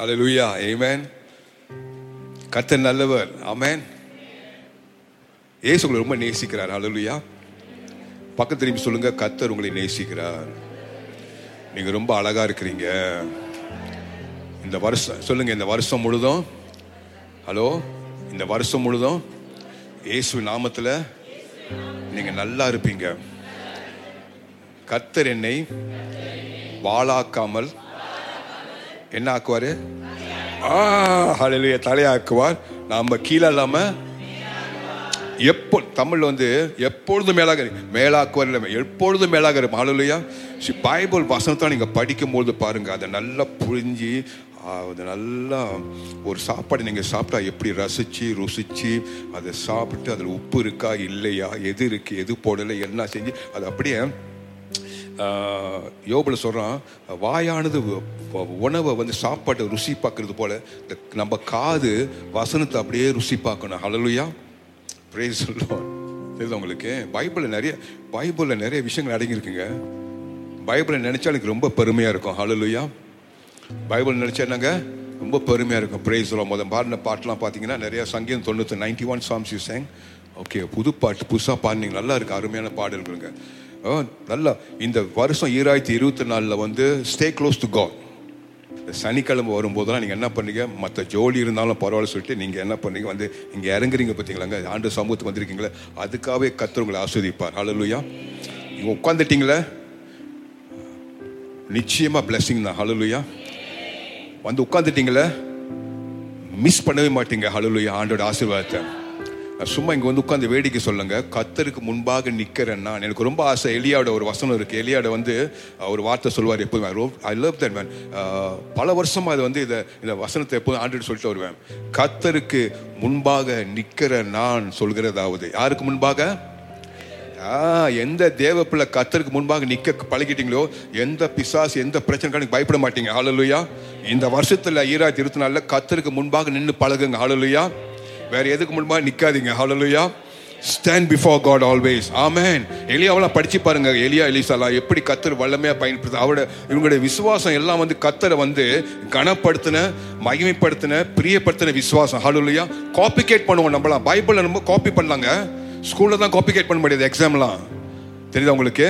அலலுயா ஏமேன் கத்த நல்லவர். அமேன் இயேசு உங்களை ரொம்ப நேசிக்கிறார். அலலுயா பக்கத்து திரும்பி சொல்லுங்க கத்தர் உங்களை நேசிக்கிறார். நீங்க ரொம்ப அழகா இருக்கிறீங்க. இந்த வருஷம் சொல்லுங்க இந்த வருஷம் முழுதும். ஹலோ இந்த வருஷம் முழுதும் இயேசு நாமத்தில் நீங்க நல்லா இருப்பீங்க. கத்தர் என்னை வாழாக்காமல் என்ன ஆக்குவார் ஆ தலையாக்குவார். நாம கீழே இல்லாமல் எப்போ தமிழ் வந்து எப்பொழுதும் மேலாக மேலாக்குவார் இல்லை எப்பொழுதும் மேலாக இருக்கும் ஹalleluya. சி பைபிள் வசனத்தை நீங்கள் படிக்கும்போது பாருங்க. அதை நல்லா புரிஞ்சு அது நல்லா ஒரு சாப்பாடு நீங்கள் சாப்பிட்டா எப்படி ரசித்து ருசிச்சு அதை சாப்பிட்டு அதில் உப்பு இருக்கா இல்லையா எது இருக்குது எது போடலை என்ன செஞ்சு அது அப்படியே யோபில் சொல்கிறான் வாயானது உணவை வந்து சாப்பாட்டை ருசி பார்க்கறது போல இந்த நம்ம காது வசனத்தை அப்படியே ருசி பார்க்கணும். அழலுயா பிரேஸ் சொல்லுவோம் தெரியுது உங்களுக்கு? பைபிளில் நிறைய பைபிளில் நிறைய விஷயங்கள் அடங்கியிருக்குங்க. பைபிளை நினைச்சா எனக்கு ரொம்ப பெருமையாக இருக்கும். ஹalleluya பைபிள் நினைச்சா என்னங்க? ரொம்ப பெருமையாக இருக்கும். பிரேஸ் சொல்லுவோம் முதல் பாடின பாட்டெலாம் பார்த்தீங்கன்னா நிறைய சங்கீதம் தொண்ணூற்றி ninety one songs you sang okay புது பாட்டு புதுசாக பாடினீங்க. நல்லா இருக்கு. அருமையான பாடல்களுங்க. நல்லா. இந்த வருஷம் ஈராயிரத்தி இருபத்தி நாலில் வந்து ஸ்டே க்ளோஸ் டு காட் சனிக்கிழமை வரும்போதெல்லாம் நீங்கள் என்ன பண்ணீங்க? மற்ற ஜோலி இருந்தாலும் பரவாயில்ல சொல்லிட்டு நீங்கள் என்ன பண்ணீங்க? வந்து இங்கே இறங்குறீங்க பார்த்தீங்களாங்க ஆண்டு சமூகத்துக்கு வந்திருக்கீங்களே அதுக்காகவே கத்துறவங்களை ஆஸ்வதிப்பார் ஹலலுயா நீங்கள் உட்காந்துட்டீங்களே நிச்சயமாக பிளெஸிங் தான். ஹலலுயா வந்து உட்காந்துட்டீங்களே மிஸ் பண்ணவே மாட்டீங்க. ஹலலுயா ஆண்டோட ஆசீர்வாதத்தை. சும்மா இங்க வந்து உட்காந்து வேடிக்கை சொல்லுங்க. கத்தருக்கு முன்பாக நிக்கிறேன் நான் எனக்கு ரொம்ப ஆசை. எலியாவோட ஒரு வசனம் இருக்கு. எலியாவோட வந்து ஒரு வார்த்தை சொல்லுவார் எப்போதும். ஐ லவ் தட் மேன் பல வருஷமா அது வந்து இதை இந்த வசனத்தை எப்போதும் ஆண்டு சொல்லிட்டு வருவேன். கத்தருக்கு முன்பாக நிக்கிற நான் சொல்கிறதாவது. யாருக்கு முன்பாக? எந்த தேவ பிள்ளை கத்தருக்கு முன்பாக நிக்க பழகிட்டீங்களோ எந்த பிசாசு எந்த பிரச்சனைக்கும் பயப்பட மாட்டீங்க. ஹalleluya இந்த வருஷத்துல ஈராயிரத்தி இருபத்தி நாலுல கத்தருக்கு முன்பாக நின்று பழகுங்க. ஹalleluya வேற எதுக்கு முன்பா நிக்காதீங்க. Hallelujah stand before God always amen எலியாவெல்லாம் படிச்சு பாருங்க. எலியா எலிசாலாம் எப்படி கத்தர் வல்லமையா பயன்படுத்த அவரோட இவங்களுடைய விசுவாசம் எல்லாம் வந்து கத்தரை வந்து கனப்படுத்தின மகிமைப்படுத்தின பிரியப்படுத்தின விசுவாசம். ஹalleluya காப்பிகேட் பண்ணுவோம் நம்மளாம் பைபிளில் நம்ம காப்பி பண்ணலாங்க. ஸ்கூல்ல தான் காப்பிகேட் பண்ண முடியாது எக்ஸாம்லாம் தெரியுதா உங்களுக்கு?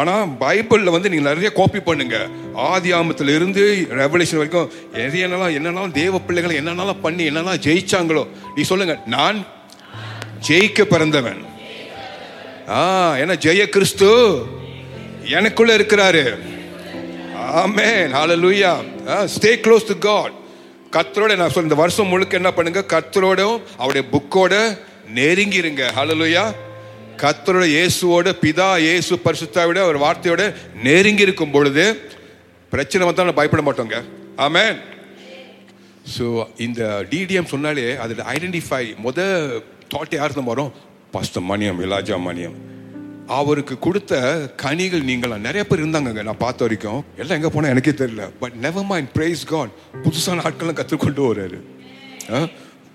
ஆனா பைபிள்ல வந்து நீங்க நிறைய காப்பி பண்ணுங்க. ஆதி ஆமத்துல இருந்து ரெவலேஷன் வரைக்கும் நிறைய என்னெல்லாம் என்னெல்லாம் தேவ பிள்ளைகளை என்னென்னலாம் பண்ணி என்னெல்லாம் ஜெயிச்சாங்களோ நீ சொல்லுங்க நான் ஜெயிக்க பிறந்தவன். ஆ என்ன ஜெய கிறிஸ்து எனக்குள்ள இருக்கிறாரு. Amen hallelujah stay close to God கத்தரோட நான் சொல்ல இந்த வருஷம் முழுக்க என்ன பண்ணுங்க கத்தரோட அவருடைய புக்கோட நெருங்கிருங்க. ஹalleluya கர்த்தரோட இயேசுவோட பிதா இயேசு பரிசுத்தாவிட ஒரு வார்த்தையோட நெருங்கி இருக்கும் பொழுது பிரச்சனை வந்தால் பயப்பட மாட்டோங்க. ஆமேன் ஸோ இந்த டிடிஎம் சொன்னாலே அதில் ஐடென்டிஃபை முத தாட் யார் தான் வரும்? பாஸ்டர் மணியம் இலாஜா மணியம். அவருக்கு கொடுத்த கனிகள் நீங்களாம் நிறைய பேர் இருந்தாங்க நான் பார்த்த வரைக்கும். எல்லாம் எங்கே போனால் எனக்கே தெரியல. But never mind praise God புதுசான ஆட்கள்லாம் கற்றுக்கொண்டு வர்றாரு.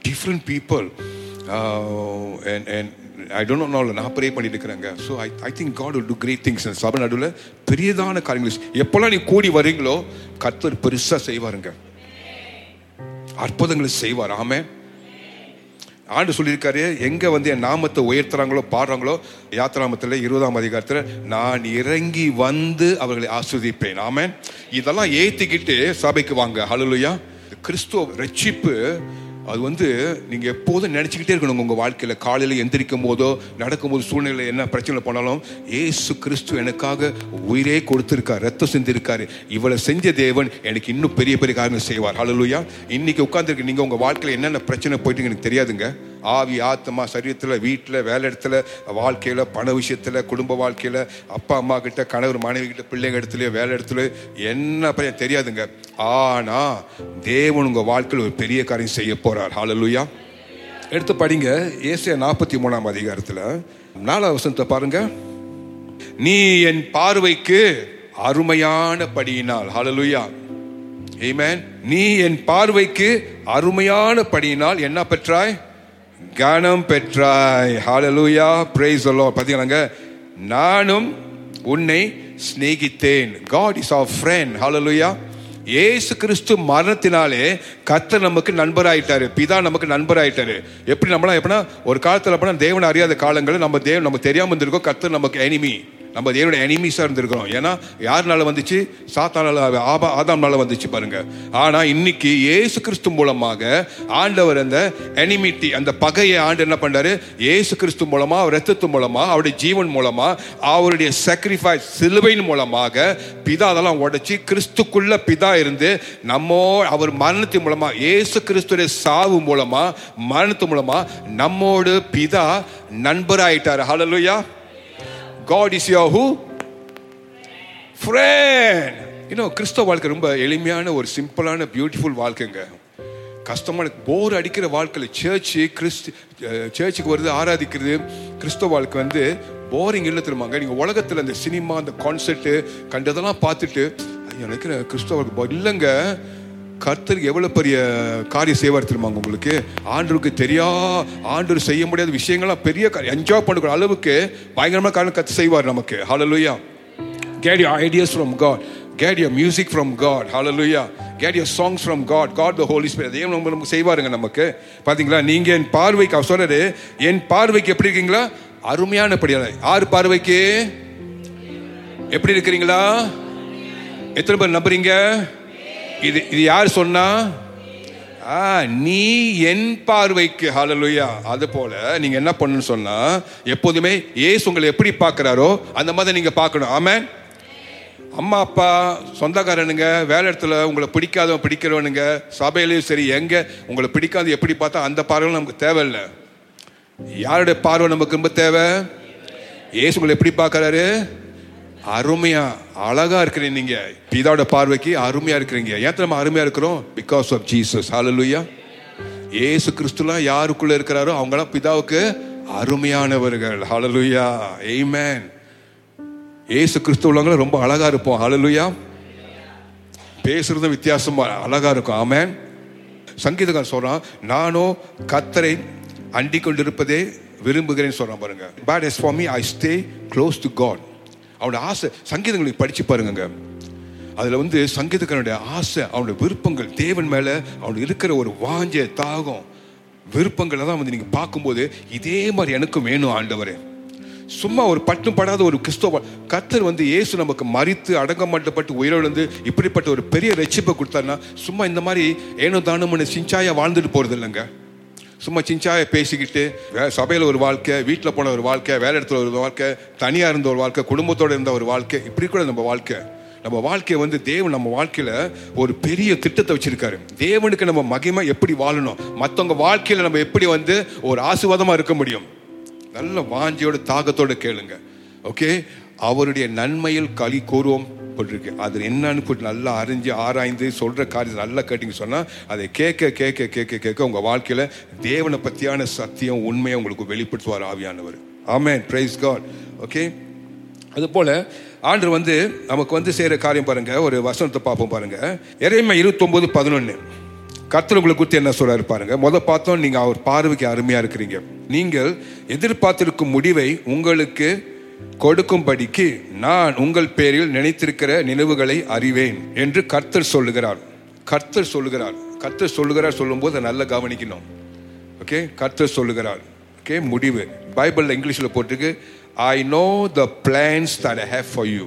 Different people and and I don't know நான் ப்ரே பண்ணிட்டு இருக்கிறேங்க so I I think God will do great things சபை நடுவில். பெரியதான காரியங்கள். எப்போல்லாம் நீ கூடி வரீங்களோ கர்த்தர் பெருசாக செய்வாருங்க. அற்புதங்களை செய்வார். ஆமே ஆண்டு சொல்லியிருக்காரு எங்க வந்து என் நாமத்தை உயர்த்துறாங்களோ பாடுறாங்களோ யாத்திராமத்தில் இருபதாம் அதிகாரத்தில் நான் இறங்கி வந்து அவர்களை ஆஸ்வதிப்பேன். ஆமென். இதெல்லாம் ஏத்திக்கிட்டு சபைக்கு வாங்க. ஹalleluya கிறிஸ்துவ ரட்சிப்பு அது வந்து நீங்கள் எப்போதும் நினச்சிக்கிட்டே இருக்கணும் உங்கள் வாழ்க்கையில். காலையில் எந்திரிக்கும் போதோ நடக்கும்போது சூழ்நிலை என்ன பிரச்சனை போனாலும் ஏசு கிறிஸ்து எனக்காக உயிரே கொடுத்துருக்கார் ரத்தம் செஞ்சிருக்காரு இவளை செஞ்ச தேவன் எனக்கு இன்னும் பெரிய பெரிய காரியங்கள் செய்வார். ஹalleluya இன்றைக்கி உட்காந்துருக்கு நீங்கள் உங்கள் வாழ்க்கையில் என்னென்ன பிரச்சனை போயிட்டு எனக்கு தெரியாதுங்க. ஆவி ஆத்மா சரீரத்தில் வீட்டில் வேலை இடத்துல வாழ்க்கையில் பண விஷயத்தில் குடும்ப வாழ்க்கையில் அப்பா அம்மா கிட்ட கணவர் மனைவி கிட்ட பிள்ளைங்க இடத்துலையோ வேலை இடத்துல என்ன பையன் தெரியாதுங்க. ஆனா தேவன் உங்க வாழ்க்கையில் ஒரு பெரிய காரியம் செய்ய போறார். ஹாலலுயா எடுத்து படிங்க. ஏசியா நாற்பத்தி மூணாம் அதிகாரத்தில். நாலாவது வசனத்தை பாருங்க. நீ என் பார்வைக்கு அருமையான படியினால் ஹalleluya Amen. நீ என் பார்வைக்கு அருமையான படியினால் என்ன பெற்றாய்? கனம் பெற்றாய். ஹாலலூயா praise the lord. நானும் உன்னை சிநேகித்தேன். God is our friend hallelujah ஏசு கிறிஸ்து மரணத்தினாலே கத்தர் நமக்கு நண்பராயிட்டாரு. பிதா நமக்கு நண்பராயிட்டாரு. எப்படி நம்மளாம் எப்படின்னா ஒரு காலத்தில் அப்படின்னா தேவனை அறியாத காலங்களில் நம்ம தேவன் நமக்கு தெரியாமல் இருந்திருக்கோம். கத்தர் நமக்கு எனிமி நம்ம தேவனுடைய எனிமீஸாக இருந்திருக்கிறோம். ஏன்னா யாருனால வந்துச்சு? சாத்தானால ஆபா ஆதாம்னால வந்துச்சு பாருங்க. ஆனால் இன்னைக்கு ஏசு கிறிஸ்து மூலமாக ஆண்டவர் அந்த எனிமிட்டி அந்த பகையை ஆண்டு என்ன பண்ணுறாரு ஏசு கிறிஸ்து மூலமாக அவர் ரத்தத்து மூலமாக அவருடைய ஜீவன் மூலமாக அவருடைய சாக்ரிஃபைஸ் சிலுவையின் மூலமாக பிதா அதெல்லாம் உடைச்சி கிறிஸ்துக்குள்ள பிதா இருந்து நம்மோ அவர் மரணத்தின் மூலமாக ஏசு கிறிஸ்துடைய சாவு மூலமாக மரணத்து மூலமாக நம்மோடு பிதா நண்பராயிட்டார். Hallelujah God is your who Friend. இன்னும் கிறிஸ்தவ வாழ்க்கை ரொம்ப எளிமையான ஒரு சிம்பிளான பியூட்டிஃபுல் வாழ்க்கைங்க. கஷ்டமான போர் அடிக்கிற வாழ்க்கையில் சர்ச்சு கிறிஸ்து சர்ச்சுக்கு வருது ஆராதிக்கிறது. கிறிஸ்தவ வாழ்க்கை வந்து போரிங் இல்லை திரும்பாங்க நீங்கள் உலகத்தில் அந்த சினிமா அந்த கான்சர்ட்டு கண்டதெல்லாம் பார்த்துட்டு ஐயோ, எனக்கு கிறிஸ்தவ வாழ்க்கை இல்லைங்க. கர்த்தர் எவ்வளவு பெரிய காரியம் செய்வார் தெரியுமாங்க உங்களுக்கு? ஆண்டருக்கு தெரியா ஆண்டவர் செய்ய முடியாத விஷயங்கள்லாம் பெரிய என்ஜாய் பண்ணுற அளவுக்கு பயங்கரமான காரணம் கத்து செய்வார் நமக்கு. Hallelujah get your ideas from God get your music from God hallelujah get your songs from God God the holy Spirit. தேவன் நம்ம நமக்கு செய்வாருங்க நமக்கு. பார்த்தீங்களா நீங்கள் என் பார்வைக்கு அவர் சொல்கிறாரு என் பார்வைக்கு எப்படி இருக்கீங்களா? அருமையான படியான ஆறு பார்வைக்கு? எப்படி இருக்கிறீங்களா? எத்தனை பேர் நம்புறீங்க? இது இது யார் சொன்னா? ஆ, நீ என் பார்வைக்கு ஹalleluya அது போல நீங்க என்ன பண்ணணும்னு சொன்னா எப்போதுமே இயேசு உங்களை எப்படி பார்க்கிறாரோ அந்த மாதிரி நீங்க பார்க்கணும். ஆமென். அம்மா அப்பா சொந்தக்காரனுங்க வேலை இடத்துல உங்களை பிடிக்காதவன் பிடிக்கிறவனுங்க சபையிலையும் சரி எங்க உங்களை பிடிக்காது எப்படி பார்த்தா அந்த பார்வை நமக்கு தேவையில்லை. யாருடைய பார்வை நமக்கு ரொம்ப தேவை? இயேசு உங்களை எப்படி பார்க்கறாரு? அருமையா அழகா இருக்கிறீங்க நீங்க. பிதாவோட பார்வைக்கு அருமையா இருக்கிறீங்க. ஏன் நம்ம அருமையா இருக்கிறோம்? பிகாஸ் ஆஃப் ஜீசஸ் ஹalleluya ஏசு கிறிஸ்துலாம் யாருக்குள்ள இருக்கிறாரோ அவங்களாம் பிதாவுக்கு அருமையானவர்கள். ஹalleluya ஆமென் ஏசு கிறிஸ்து உள்ளவங்கள ரொம்ப அழகா இருப்போம். ஹalleluya பேசுறது வித்தியாசமா அழகா இருக்கும். ஆமேன் சங்கீதக்காரன் சொல்றான் நானோ கத்தரை அண்டிக் கொண்டிருப்பதே விரும்புகிறேன்னு சொல்றான் பாருங்க. But as for me I stay close to God அவனோட ஆசை சங்கீதங்களை படிச்சு பாருங்க அதுல வந்து சங்கீதக்காரனுடைய ஆசை அவனுடைய விருப்பங்கள் தேவன் மேல அவனுக்கு இருக்கிற ஒரு வாஞ்ச தாகம் விருப்பங்களை தான் வந்து நீங்க பார்க்கும்போது இதே மாதிரி எனக்கும் வேணும் ஆண்டவரே. சும்மா ஒரு பட்டும் படாத ஒரு கிறிஸ்தவ கத்தர் வந்து இயேசு நமக்கு மறித்து அடங்கமாட்டப்பட்டு உயிரிழந்து இப்படிப்பட்ட ஒரு பெரிய ரட்சிப்பை கொடுத்தாருன்னா சும்மா இந்த மாதிரி ஏனோ தானம்னு சிஞ்சாயா வாழ்ந்துட்டு போறது இல்லைங்க சும்மா சிஞ்சாய பேசிக்கிட்டு சபையில் ஒரு வாழ்க்கை வீட்டில் போன ஒரு வாழ்க்கை வேலை இடத்துல ஒரு வாழ்க்கை தனியாக இருந்த ஒரு வாழ்க்கை குடும்பத்தோடு இருந்த ஒரு வாழ்க்கை இப்படி கூட நம்ம வாழ்க்கை. நம்ம வாழ்க்கையை வந்து தேவன் நம்ம வாழ்க்கையில் ஒரு பெரிய திட்டத்தை வச்சிருக்காரு. தேவனுக்கு நம்ம மகிமை எப்படி வாழணும்? மற்றவங்க வாழ்க்கையில் நம்ம எப்படி வந்து ஒரு ஆசுவாதமாக இருக்க முடியும்? நல்ல வாஞ்சியோட தாகத்தோடு கேளுங்க. ஓகே அவருடைய நன்மையில் களி கூறுவோம் போட்டிருக்கு. அது என்னன்னு போட்டு நல்லா அறிஞ்சு ஆராய்ந்து சொல்ற காரியத்தை நல்லா கேட்டீங்க சொன்னா அதை கேட்க கேட்க கேட்க கேட்க உங்க வாழ்க்கையில தேவனை பத்தியான சத்தியம் உண்மையை உங்களுக்கு வெளிப்படுத்துவார் ஆவியானவர். ஆமேன். பிரைஸ் காட் ஓகே அது போல வந்து நமக்கு வந்து செய்யற காரியம் பாருங்க. ஒரு வசனத்தை பார்ப்போம் பாருங்க. இறைமை இருபத்தொம்போது பதினொன்னு. கர்த்தர் உங்களை குறித்து என்ன சொல்றாரு பாருங்க. முத பார்த்தோம் நீங்க அவர் பார்வைக்கு அருமையா இருக்கிறீங்க. நீங்கள் எதிர்பார்த்திருக்கும் முடிவை உங்களுக்கு கொடுக்கும்படிக்கு நான் உங்கள் பேரில் நினைத்திருக்கிற நினைவுகளை அறிவேன் என்று கர்த்தர் சொல்லுகிறார். கர்த்தர் சொல்லுகிறார். கர்த்தர் சொல்லுகிறார் சொல்லும்போது அதை நல்லா கவனிக்கணும். ஓகே? கர்த்தர் சொல்லுகிறார். ஓகே? முடிவு. பைபிளில் இங்கிலீஷில் போட்டிருக்கு I know the plans that I have for you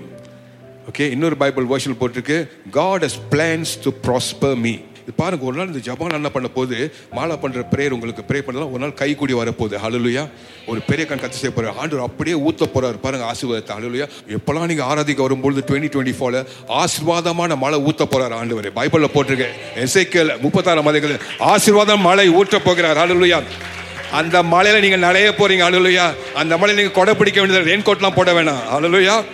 okay? இன்னொரு பைபிள் வேர்ஷன் போட்டிருக்கு God has plans to prosper me பாருங்க ஒரு நாள் இந்த ஜபான் என்ன பண்ண போது மாலா பண்ற பிரேயர் உங்களுக்கு ப்ரே பண்ணலாம் ஒரு நாள் கை கூடி வரப்போகுது. ஹalleluya ஒரு பெரிய கண் கத்து செய்ய போறாரு. ஆண்டவர் அப்படியே ஊத்த போறாரு. பாருங்க ஆசீர்வாதத்தை. ஹalleluya எப்பலாம் நீங்க ஆராதிக்க வரும்பொழுது டுவெண்ட்டி டுவெண்ட்டி ஃபோர்ல ஆசீர்வாதமான மழை ஊத்த போறாரு ஆண்டவர். பைபிள்ல போட்டிருக்கேன் எசைக்கல் முப்பத்தாறு மதைகள் ஆசீர்வாதம் மழை ஊற்ற போகிறார். ஹalleluya அந்த மலையில நீங்க நனைய போறீங்க. அலுலுயா அந்த மலையில நீங்க கொடை பிடிக்க வேண்டியது ரெயின் கோட்லாம் போட வேணாம். அலுலுயா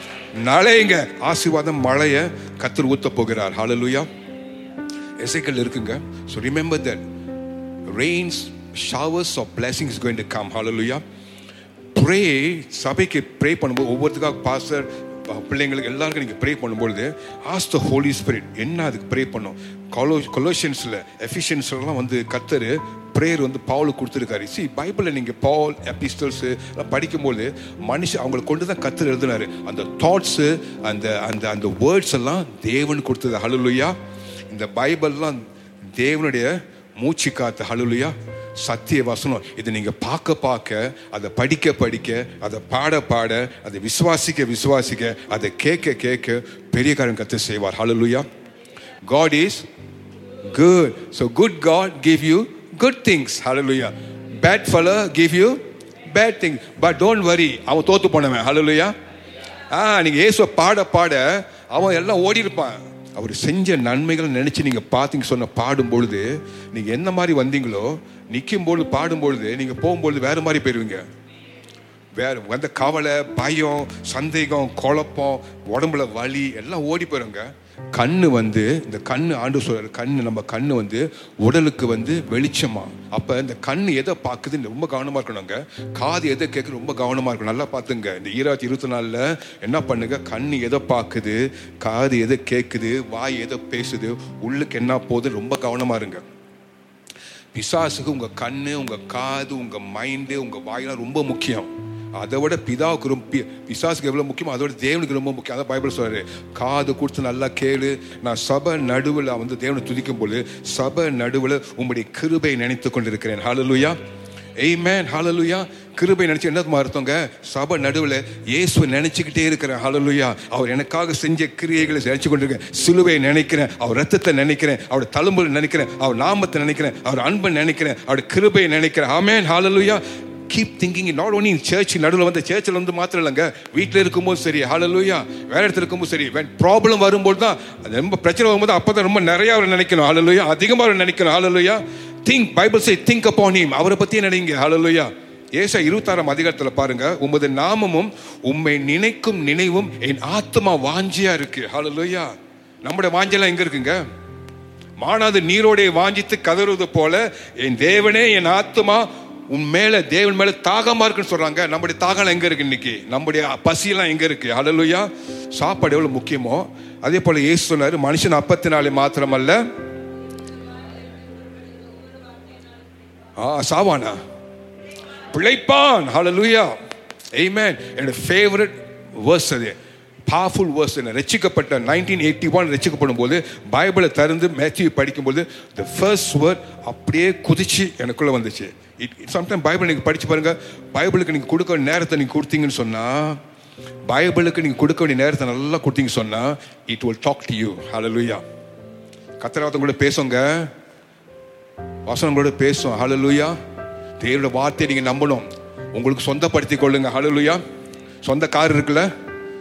நலையுங்க ஆசீர்வாதம் மழைய கத்தர் ஊத்த போகிறார். ஹalleluya எசைக்கல் இருக்குங்க. So remember that rains showers of blessings going to come hallelujah pray சபைக்கு ப்ரே பண்ணும்போது ஒவ்வொருத்துக்காக பாஸ்டர் பிள்ளைங்களுக்கு எல்லாருக்கும் நீங்கள் ப்ரே பண்ணும்பொழுது ஆஸ் த ஹோலி ஸ்பிரிட் என்ன அதுக்கு ப்ரே பண்ணும்? கொலோ கொலோஷன்ஸில் எஃபிஷியன்ஸ்லாம் வந்து கத்தர் ப்ரேயர் வந்து பாவலுக்கு கொடுத்துருக்காரு. சி பைபிளில் நீங்கள் பால் எபிஸ்டல்ஸு எல்லாம் படிக்கும்போது மனுஷன் அவங்களை கொண்டு தான் கத்தர் எழுதினாரு. அந்த தாட்ஸு அந்த அந்த அந்த வேர்ட்ஸ் எல்லாம் தேவன் கொடுத்தது. ஹalleluya இந்த பைபிள்லாம் தேவனுடைய மூச்சு காத்த ஹalleluya சத்திய வசனம். இதை நீங்கள் பார்க்க பார்க்க அதை படிக்க படிக்க அதை பாட பாட அதை விசுவாசிக்க விசுவாசிக்க அதை கேட்க கேட்க பெரிய காரியம் கத்து செய்வார். Hallelujah God is good so good God give you good things hallelujah bad fella give you bad thing but don't worry அவன் தோத்து போனவன். ஹலலுயா ஆ நீங்கள் ஏசுவை பாட பாட அவன் எல்லாம் ஓடி இருப்பான் அவர் செஞ்ச நன்மைகள் நினைச்சு நீங்க பார்த்தீங்க சொன்ன பாடும்பொழுது நீங்கள் நீங்க என்ன மாதிரி வந்தீங்களோ நிற்கும் பொழுது நீங்கள் நீங்க போகும்பொழுது வேற மாதிரி போயிருவீங்க. வேற வந்த கவலை பயம் சந்தேகம் குழப்பம் உடம்புல வலி எல்லாம் ஓடி போயிருங்க. கண்ணு வந்து இந்த கண்ணு ஆண்டு சொல்ற கண்ணு நம்ம கண்ணு வந்து உடலுக்கு வந்து வெளிச்சமா. அப்ப இந்த கண்ணு எதை பார்க்குது ரொம்ப கவனமா இருக்கணுங்க காது எதை கேட்குது ரொம்ப கவனமா இருக்கணும். நல்லா பார்த்துங்க. இந்த ஈராட்சி இருபத்தி நாலுல என்ன பண்ணுங்க? கண்ணு எதை பார்க்குது? காது எதை கேட்குது? வாய் எதை பேசுது? உள்ளுக்கு என்ன போகுது ரொம்ப கவனமா இருங்க. பிசாசுக்கு உங்க கண்ணு உங்க காது உங்க மைண்டு உங்க வாயெல்லாம் ரொம்ப முக்கியம். அதை விட பிதாவுக்கு ரொம்ப பி- பிசாசுக்கு எவ்வளோ முக்கியமோ அதை விட தேவனுக்கு ரொம்ப முக்கியம். அதான் பைபிள் சொல்றாரு. காது கொடுத்து நல்லா கேளு. நான் சபை நடுவில் வந்து தேவனை துதிக்கும் போது சபை நடுவில் உங்களுடைய கிருபை நினைத்து கொண்டிருக்கிறேன். எய் மேன் ஹalleluya கிருபை நினச்சி என்ன அர்த்தங்க? சபை நடுவில் இயேசுவை நினச்சிக்கிட்டே இருக்கிறேன் ஹாலலுயா அவர் எனக்காக செஞ்ச கிரியைகளை நினச்சி கொண்டிருக்கேன் சிலுவையை நினைக்கிறேன். அவர் ரத்தத்தை நினைக்கிறேன். அவர் தழும்புகளை நினைக்கிறேன். அவர் நாமத்தை நினைக்கிறேன். அவர் அன்பை நினைக்கிறேன். அவர் கிருபையை நினைக்கிறேன். Amen hallelujah keep thinking not only in church நடுவில் வந்து சர்ச்சில் வந்து மாத்திரம் இல்லைங்க வீட்டில் இருக்கும்போது சரி ஹலலூயா வேற இடத்துல இருக்கும்போது சரி ப்ராப்ளம் வரும்போது தான் அது ரொம்ப பிரச்சனை வரும்போது அப்போ தான் ரொம்ப நிறைய அவர் நினைக்கணும். ஹலலூயா அதிகமாக அவர் நினைக்கணும். Hallelujah think Bible say think upon him. அவரை பற்றியே நினைங்க? ஹலலூயா ஏசா இருபத்தாறாம் அதிகாரத்தில் பாருங்க உமது நாமமும் உம்மை நினைக்கும் நினைவும் என் ஆத்மா வாஞ்சியா இருக்கு. ஹலலூயா நம்முடைய வாஞ்செல்லாம் எங்க இருக்குங்க? மானாது நீரோடைய வாஞ்சித்து கதறுவது போல என் தேவனே என் ஆத்துமா உன் மேல தேவன் மேல தாகமா இருக்குன்னு சொல்றாங்க. நம்முடைய தாகம் எங்க இருக்கு இன்னைக்கு? நம்முடைய பசியெல்லாம் எங்க இருக்கு? அடலுயா சாப்பாடு எவ்வளவு முக்கியமோ? அதே போல ஏசு சொன்னாரு மனுஷன் அப்பத்தினாலே மாத்திரமல்ல. ஆ சாவானா? பிழைப்பான். ஹலலுயா எய்மேன் என்னோட ஃபேவரட் வேர்ஸ் அது. பவர்ஃபுல் வேர்ஸ் என்ன? ரசிக்கப்பட்ட நைன்டீன் எயிட்டி ஒன் ரட்சிக்கப்படும் போது பைபிளை திறந்து மேத்யூ படிக்கும்போது த ஃபர்ஸ்ட் வேர்ட் அப்படியே குதிச்சு எனக்குள்ளே வந்துச்சு. இட் சம்டைம் பைபிள் நீங்கள் படித்து பாருங்கள் பைபிளுக்கு நீங்கள் கொடுக்க வேண்டிய நேரத்தை நீங்கள் கொடுத்தீங்கன்னு சொன்னால் பைபிளுக்கு நீங்கள் கொடுக்க வேண்டிய நேரத்தை நல்லா கொடுத்தீங்கன்னு சொன்னால் it will talk to you hallelujah கத்திரவாதம் கூட பேசுங்க. வசனங்களோட பேசும் ஹalleluya தேவனோட வார்த்தையை நீங்கள் நம்பணும். உங்களுக்கு சொந்தப்படுத்தி கொள்ளுங்க. ஹலலுயா சொந்த கார் இருக்குல்ல?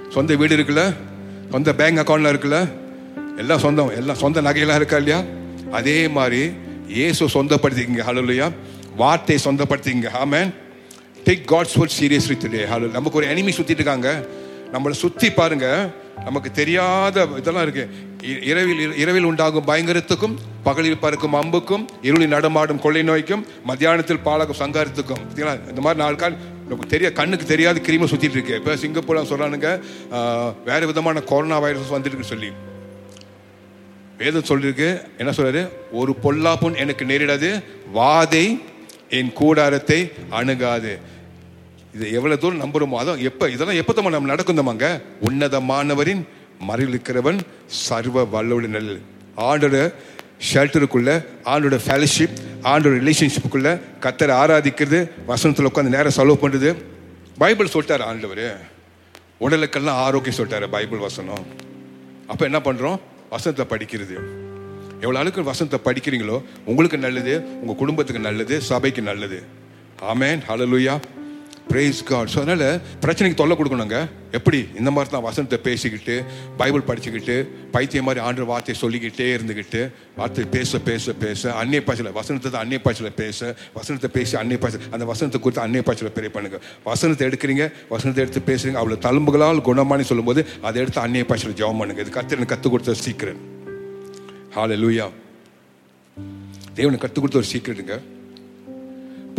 சொந்த வீடு இருக்குல்ல? சொந்த பேங்க் அக்கௌண்ட்ல இருக்குல்ல? எல்லாம் சொந்தம். எல்லாம் சொந்த நகையெல்லாம் இருக்கா இல்லையா? அதே மாதிரி இயேசு சொந்தப்படுத்திக்கிங்க. ஹலோலையா வார்த்தையை சொந்தப்படுத்திங்க amen take God's word seriously today hello நமக்கு ஒரு எனிமி சுற்றிட்டு இருக்காங்க. நம்மளை சுற்றி பாருங்க. நமக்கு தெரியாத இதெல்லாம் இருக்கு. இ- இரவில் இரவில் உண்டாகும் பயங்கரத்துக்கும் பகலில் பறக்கும் அம்புக்கும் இருளில் நடமாடும் கொள்ளை நோய்க்கும் மத்தியானத்தில் பாலகம் சங்காரத்துக்கும். இந்த மாதிரி நாலு கால் நமக்கு தெரிய கண்ணுக்கு தெரியாத கிருமி சுற்றிட்டு இருக்கு. இப்போ சிங்கப்பூர்ல சொல்கிறானுங்க வேறு விதமான கொரோனா வைரஸ் வந்துருக்கு சொல்லி. வேதம் சொல்லியிருக்கு என்ன சொல்றாரு? ஒரு பொல்லாப்பும் எனக்கு நேரிடாது வாதை என் கூடாரத்தை அணுகாது. இது எவ்வளோ தூரம் நம்புறோமோ அதான் எப்போ இதெல்லாம் எப்ப நம்ம நம்ம நடக்குந்தமாங்க உன்னதமானவரின் மறைவிருக்கிறவன் சர்வ வல்லவுடைய நல் ஆண்டோட ஷெல்டருக்குள்ள ஆண்டோட ஃபெலோஷிப் ஆண்டோட ரிலேஷன்ஷிப்புக்குள்ள கத்தரை ஆராதிக்கிறது வசனத்தில் உட்காந்து நேரம் செலவு பண்ணுறது பைபிள் சொல்லிட்டார் ஆண்டவர். உடலுக்கெல்லாம் ஆரோக்கியம் சொல்லிட்டாரு பைபிள் வசனம். அப்போ என்ன பண்ணுறோம் வசனத்தை படிக்கிறது. எவ்வளோ அளவுக்கு வசனத்தை படிக்கிறீங்களோ உங்களுக்கு நல்லது உங்கள் குடும்பத்துக்கு நல்லது சபைக்கு நல்லது. Amen hallelujah praise God so அதனால் பிரச்சனைக்கு தொல்லை கொடுக்கணுங்க. எப்படி? இந்த மாதிரி தான் வசனத்தை பேசிக்கிட்டு பைபிள் படிச்சுக்கிட்டு பைத்தியம் மாதிரி ஆண்டு வார்த்தையை சொல்லிக்கிட்டே இருந்துக்கிட்டு வார்த்தை பேச பேச பேச அன்னிய பாய்ச்சல வசனத்தை தான் அன்னிய பாய்ச்சல பேச வசனத்தை பேசி அன்னிய பாய்ச்சல் அந்த வசனத்தை குறித்து அன்னிய பாய்ச்சல பெரிய பண்ணுங்க. வசனத்தை எடுக்கிறீங்க வசனத்தை எடுத்து பேசுறீங்க அவ்வளோ தழும்புகளால் குணமானி சொல்லும்போது அதை எடுத்து அன்னிய பாய்ச்சல ஜெபம் பண்ணுங்க. இது கத்திரன் கற்றுக் கொடுத்த சீக்கிரம் ஹalleluya தேவனை கற்றுக் கொடுத்த ஒரு சீக்கிரட்டுங்க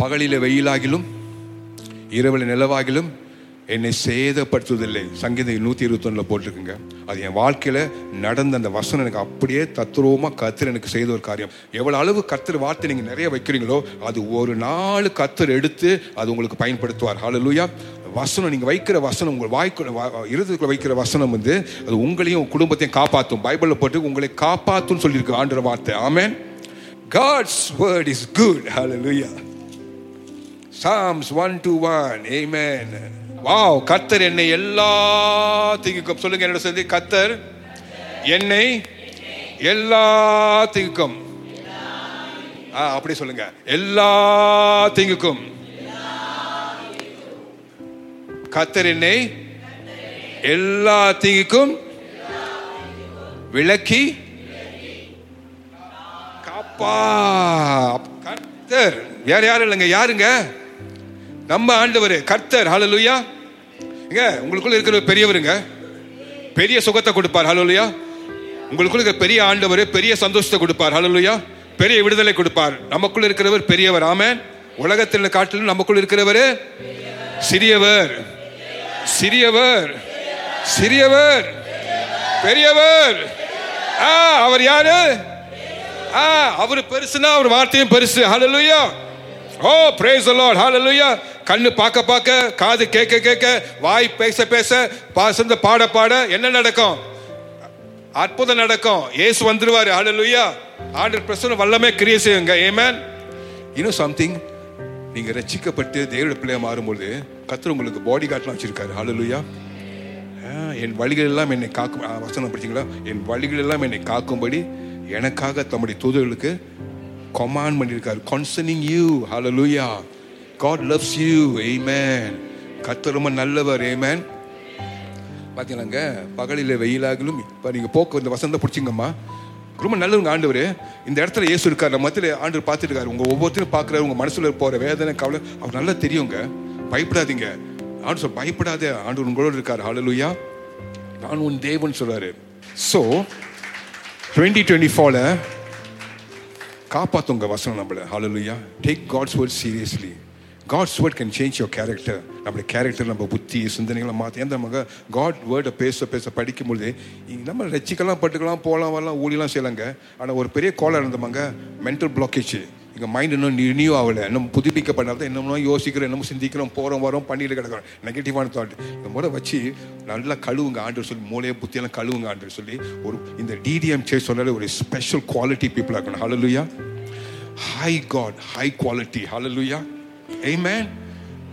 பகலில வெயிலாகிலும் இரவில் நிலவாகிலும் என்னை சேதப்படுத்துவதில்லை. சங்கீதம் நூற்றி இருபத்தொன்னுல போட்டிருக்குங்க. அது என் வாழ்க்கையில் நடந்த அந்த வசனம் எனக்கு அப்படியே தத்ரூபமாக கத்தர் எனக்கு செய்த ஒரு காரியம். எவ்வளோ அளவு கத்தர் வார்த்தை நீங்கள் நிறைய வைக்கிறீங்களோ அது ஒரு நாள் கத்தர் எடுத்து அது உங்களுக்கு பயன்படுத்துவார். ஹலலூயா வசனம் நீங்கள் வைக்கிற வசனம் உங்கள் வாய்க்குள்ள வா- வைக்கிற வசனம் வந்து அது உங்களையும் குடும்பத்தையும் காப்பாற்றும் பைபிளில் போட்டு உங்களை காப்பாற்றும் சொல்லியிருக்கு ஆண்டவர் வார்த்தை. Amen God's word is good good. Hallelujah. Psalms 1 to 1 amen. Wow கத்தர் என்னை எல்லாத்துக்கும் சொல்லுங்க என்னோட சேர்ந்து கத்தர் என்னை எல்லாத்துக்கும். ஆ அப்படி சொல்லுங்க. எல்லாத்துக்கும். கத்தர் என்னை எல்லாத்துக்கும் விளக்கி காப்பா. கத்தர். வேற யாரும் இல்லைங்க? யாருங்க? நம்ம ஆண்டவர் கர்த்தர் ஹலலுயா எங்க உங்களுக்குள்ள இருக்கிற பெரியவருங்க. பெரிய சுகத்தை கொடுப்பார் ஹலலுயா உங்களுக்குள்ள இருக்கிற பெரிய ஆண்டவர் பெரிய சந்தோஷத்தை கொடுப்பார் ஹலலுயா பெரிய விடுதலை கொடுப்பார். நமக்குள்ள இருக்கிறவர் பெரியவர் ஆமென். உலகத்தில் காட்டிலும் நமக்குள்ள இருக்கிறவர் சிறியவர். சிறியவர். சிறியவர். பெரியவர். ஆ அவர் யாரு? ஆ அவர் பெருசுனா அவர் வார்த்தையும் பெருசு. ஹலலுயா ஓ பிரேஸ் லார்ட் ஹalleluya கண்ணு பார்க்க பார்க்க காது கேட்க கேட்க வாய் பேச பேச பாசந்த பாட பாட என்ன நடக்கும்? அற்புதம் நடக்கும். இயேசு வந்துருவார். ஹalleluya ஆண்டர் பிரசன்ன வல்லமே கிரியை செய்யுங்க. ஆமென் இன்னும் சம்திங் நீங்க ரட்சிக்கப்பட்டு தேவனுடைய பிள்ளையா மாறும்போது கர்த்தர் உங்களுக்கு பாடி கார்ட்லாம் வச்சிருக்காரு. ஹalleluya என் வழிகள் எல்லாம் என்னை காக்கும் வசனம் படிச்சீங்களா? என் வழிகள் எல்லாம் என்னை காக்கும்படி எனக்காக தம்முடைய தூதர்களுக்கு கமாண்ட் பண்ணியிருக்காரு. Concerning you hallelujah God loves you amen கத்து ரொம்ப நல்லவர். ஆமென் பார்த்தீங்களாங்க பகலில் வெயிலாகலும் இப்போ நீங்கள் போக்கு இந்த வசந்த பிடிச்சிங்கம்மா. ரொம்ப நல்லவங்க ஆண்டவர். இந்த இடத்துல இயேசு இருக்கார். நம்ம மத்தியில் ஆண்டவர் பார்த்துட்டு இருக்காரு உங்கள் ஒவ்வொருத்தரும் பார்க்குறாரு. உங்கள் மனசில் போகிற வேதனை கவலை அவர் நல்லா தெரியுங்க. பயப்படாதீங்க. ஆண்டு சொல் பயப்படாத. ஆண்டவர் உங்களோட இருக்கார். ஹalleluya நான் உன் தேவன் சொல்கிறாரு ஸோ டுவெண்ட்டி டுவெண்ட்டி ஃபோரில் காப்பாற்றுங்க வசனம் நம்மளை. Hallelujah take God's word seriously God's word can change your character நம்மளுடைய கேரக்டர் நம்ம புத்தி சிந்தனைகளை மாற்றி எந்த நமக்கு காட் வேர்டை பேச பேச படிக்கும் பொழுது நம்ம ரசிக்கலாம் பட்டுக்கலாம் போகலாம் வரலாம் ஊழிலாம் செய்யலாங்க. ஆனால் ஒரு பெரிய கோலம் இருந்தவங்க மென்டல் பிளாக்கேஜ் எங்கள் மைண்ட் இன்னும் ரினியூ ஆகலை. இன்னும் புதுப்பிக்கப்படாத என்னமோ யோசிக்கிறோம் என்னமோ சிந்திக்கிறோம் போகிறோம் வரோம் பண்ணிட்டு கிடக்கிறோம். நெகட்டிவான தாட் இந்த முறை வச்சு நல்லா கழுவுங்க ஆண்டு சொல்லி மூளையை புத்தியெல்லாம் கழுவுங்க ஆண்டு சொல்லி ஒரு இந்த டிடிஎம் சே சொன்னாலே ஒரு ஸ்பெஷல் குவாலிட்டி பீப்புளாக இருக்கணும் hallelujah high God high quality hallelujah amen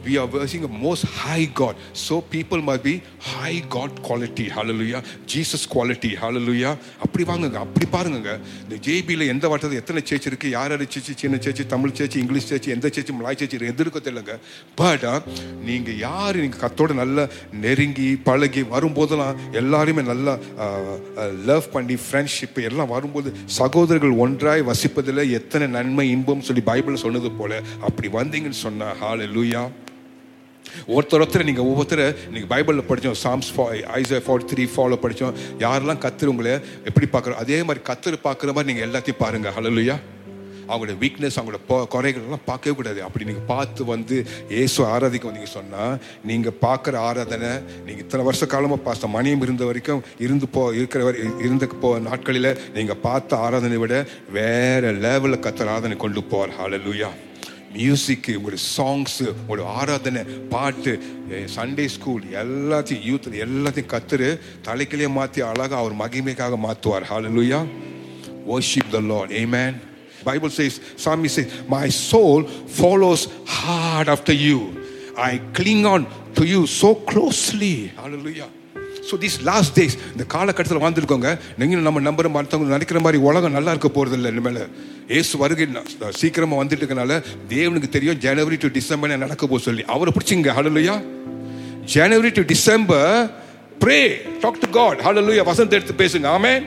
We are worshiping a most high God. So people must be high God quality. Hallelujah. Jesus quality. Hallelujah. அப்படி வாங்குங்க அப்படி பாருங்க இந்த ஜேபியில் எந்த வாட்டத்தில் எத்தனை சேர்ச்சி இருக்குது யார் யார் சேர்ச்சி சின்ன சேர்ச்சி தமிழ் சேர்ச்சி இங்கிலீஷ் சேர்ச்சி எந்த சேர்ச்சி மலாய் சேர்ச்சி எது இருக்க தெரியலங்க பட் நீங்கள் யார் நீங்கள் கத்தோட நல்லா நெருங்கி பழகி வரும்போதெல்லாம் எல்லாருமே நல்லா லவ் பண்ணி ஃப்ரெண்ட்ஷிப் எல்லாம் வரும்போது சகோதரர்கள் ஒன்றாய் வசிப்பதில் எத்தனை நன்மை இன்பம் சொல்லி பைபிள் சொன்னது போல அப்படி வந்தீங்கன்னு சொன்னால் ஹாலு லூயா ஒருத்தர் ஒருத்தர் நீங்கள் ஒவ்வொருத்தர் நீங்க பைபிளில் படித்தோம் சாம்ஸ் ஐசா ஃபார்ட்டி த்ரீ ஃபாலோ படித்தோம் யாரெல்லாம் கத்துரு உங்களை எப்படி பார்க்குறோம் அதே மாதிரி கத்துரு பார்க்குற மாதிரி நீங்கள் எல்லாத்தையும் பாருங்கள் ஹலலுயா அவங்களோட வீக்னஸ் அவங்களோட பொ- பார்க்கவே கூடாது. அப்படி நீங்கள் பார்த்து வந்து இயேசு ஆராதிக்க வந்தீங்க சொன்னால் நீங்கள் பார்க்குற ஆராதனை நீங்கள் இத்தனை வருஷ காலமாக பார்த்த மணியம் இருந்த வரைக்கும் இருந்து போ இருக்கிற வரை இருந்த போ நாட்களில் நீங்கள் பார்த்த ஆராதனை விட வேறு லெவலில் கத்துற ஆராதனை கொண்டு போவார். ஹalleluya மியூசிக்கு உங்களுடைய சாங்ஸு உங்களுடைய ஆராதனை பாட்டு சண்டே ஸ்கூல் எல்லாத்தையும் யூத் எல்லாத்தையும் கத்துரு தலைக்கிலேயே மாற்றி அழகா அவர் மகிமைக்காக மாற்றுவார் ஹalleluya worship the lord amen bible says psalmist says my soul follows hard after you i cling on to you so closely hallelujah So this last days இந்த காலகட்டத்தில் வாழ்ந்துருக்கோங்க நீங்கள் நம்ம நம்புற மற்றவங்க நினைக்கிற மாதிரி உலகம் நல்லா இருக்க போகிறது இல்லை இனிமேல். ஏசு வருகை சீக்கிரமாக வந்துட்டு இருக்கனால தேவனுக்கு தெரியும் ஜனவரி டு டிசம்பர் நடக்க போக சொல்லி. அவரை பிடிச்சிங்க. Hallelujah January to December pray talk to God hallelujah Vasanth எடுத்து பேசுங்க. ஆமேன்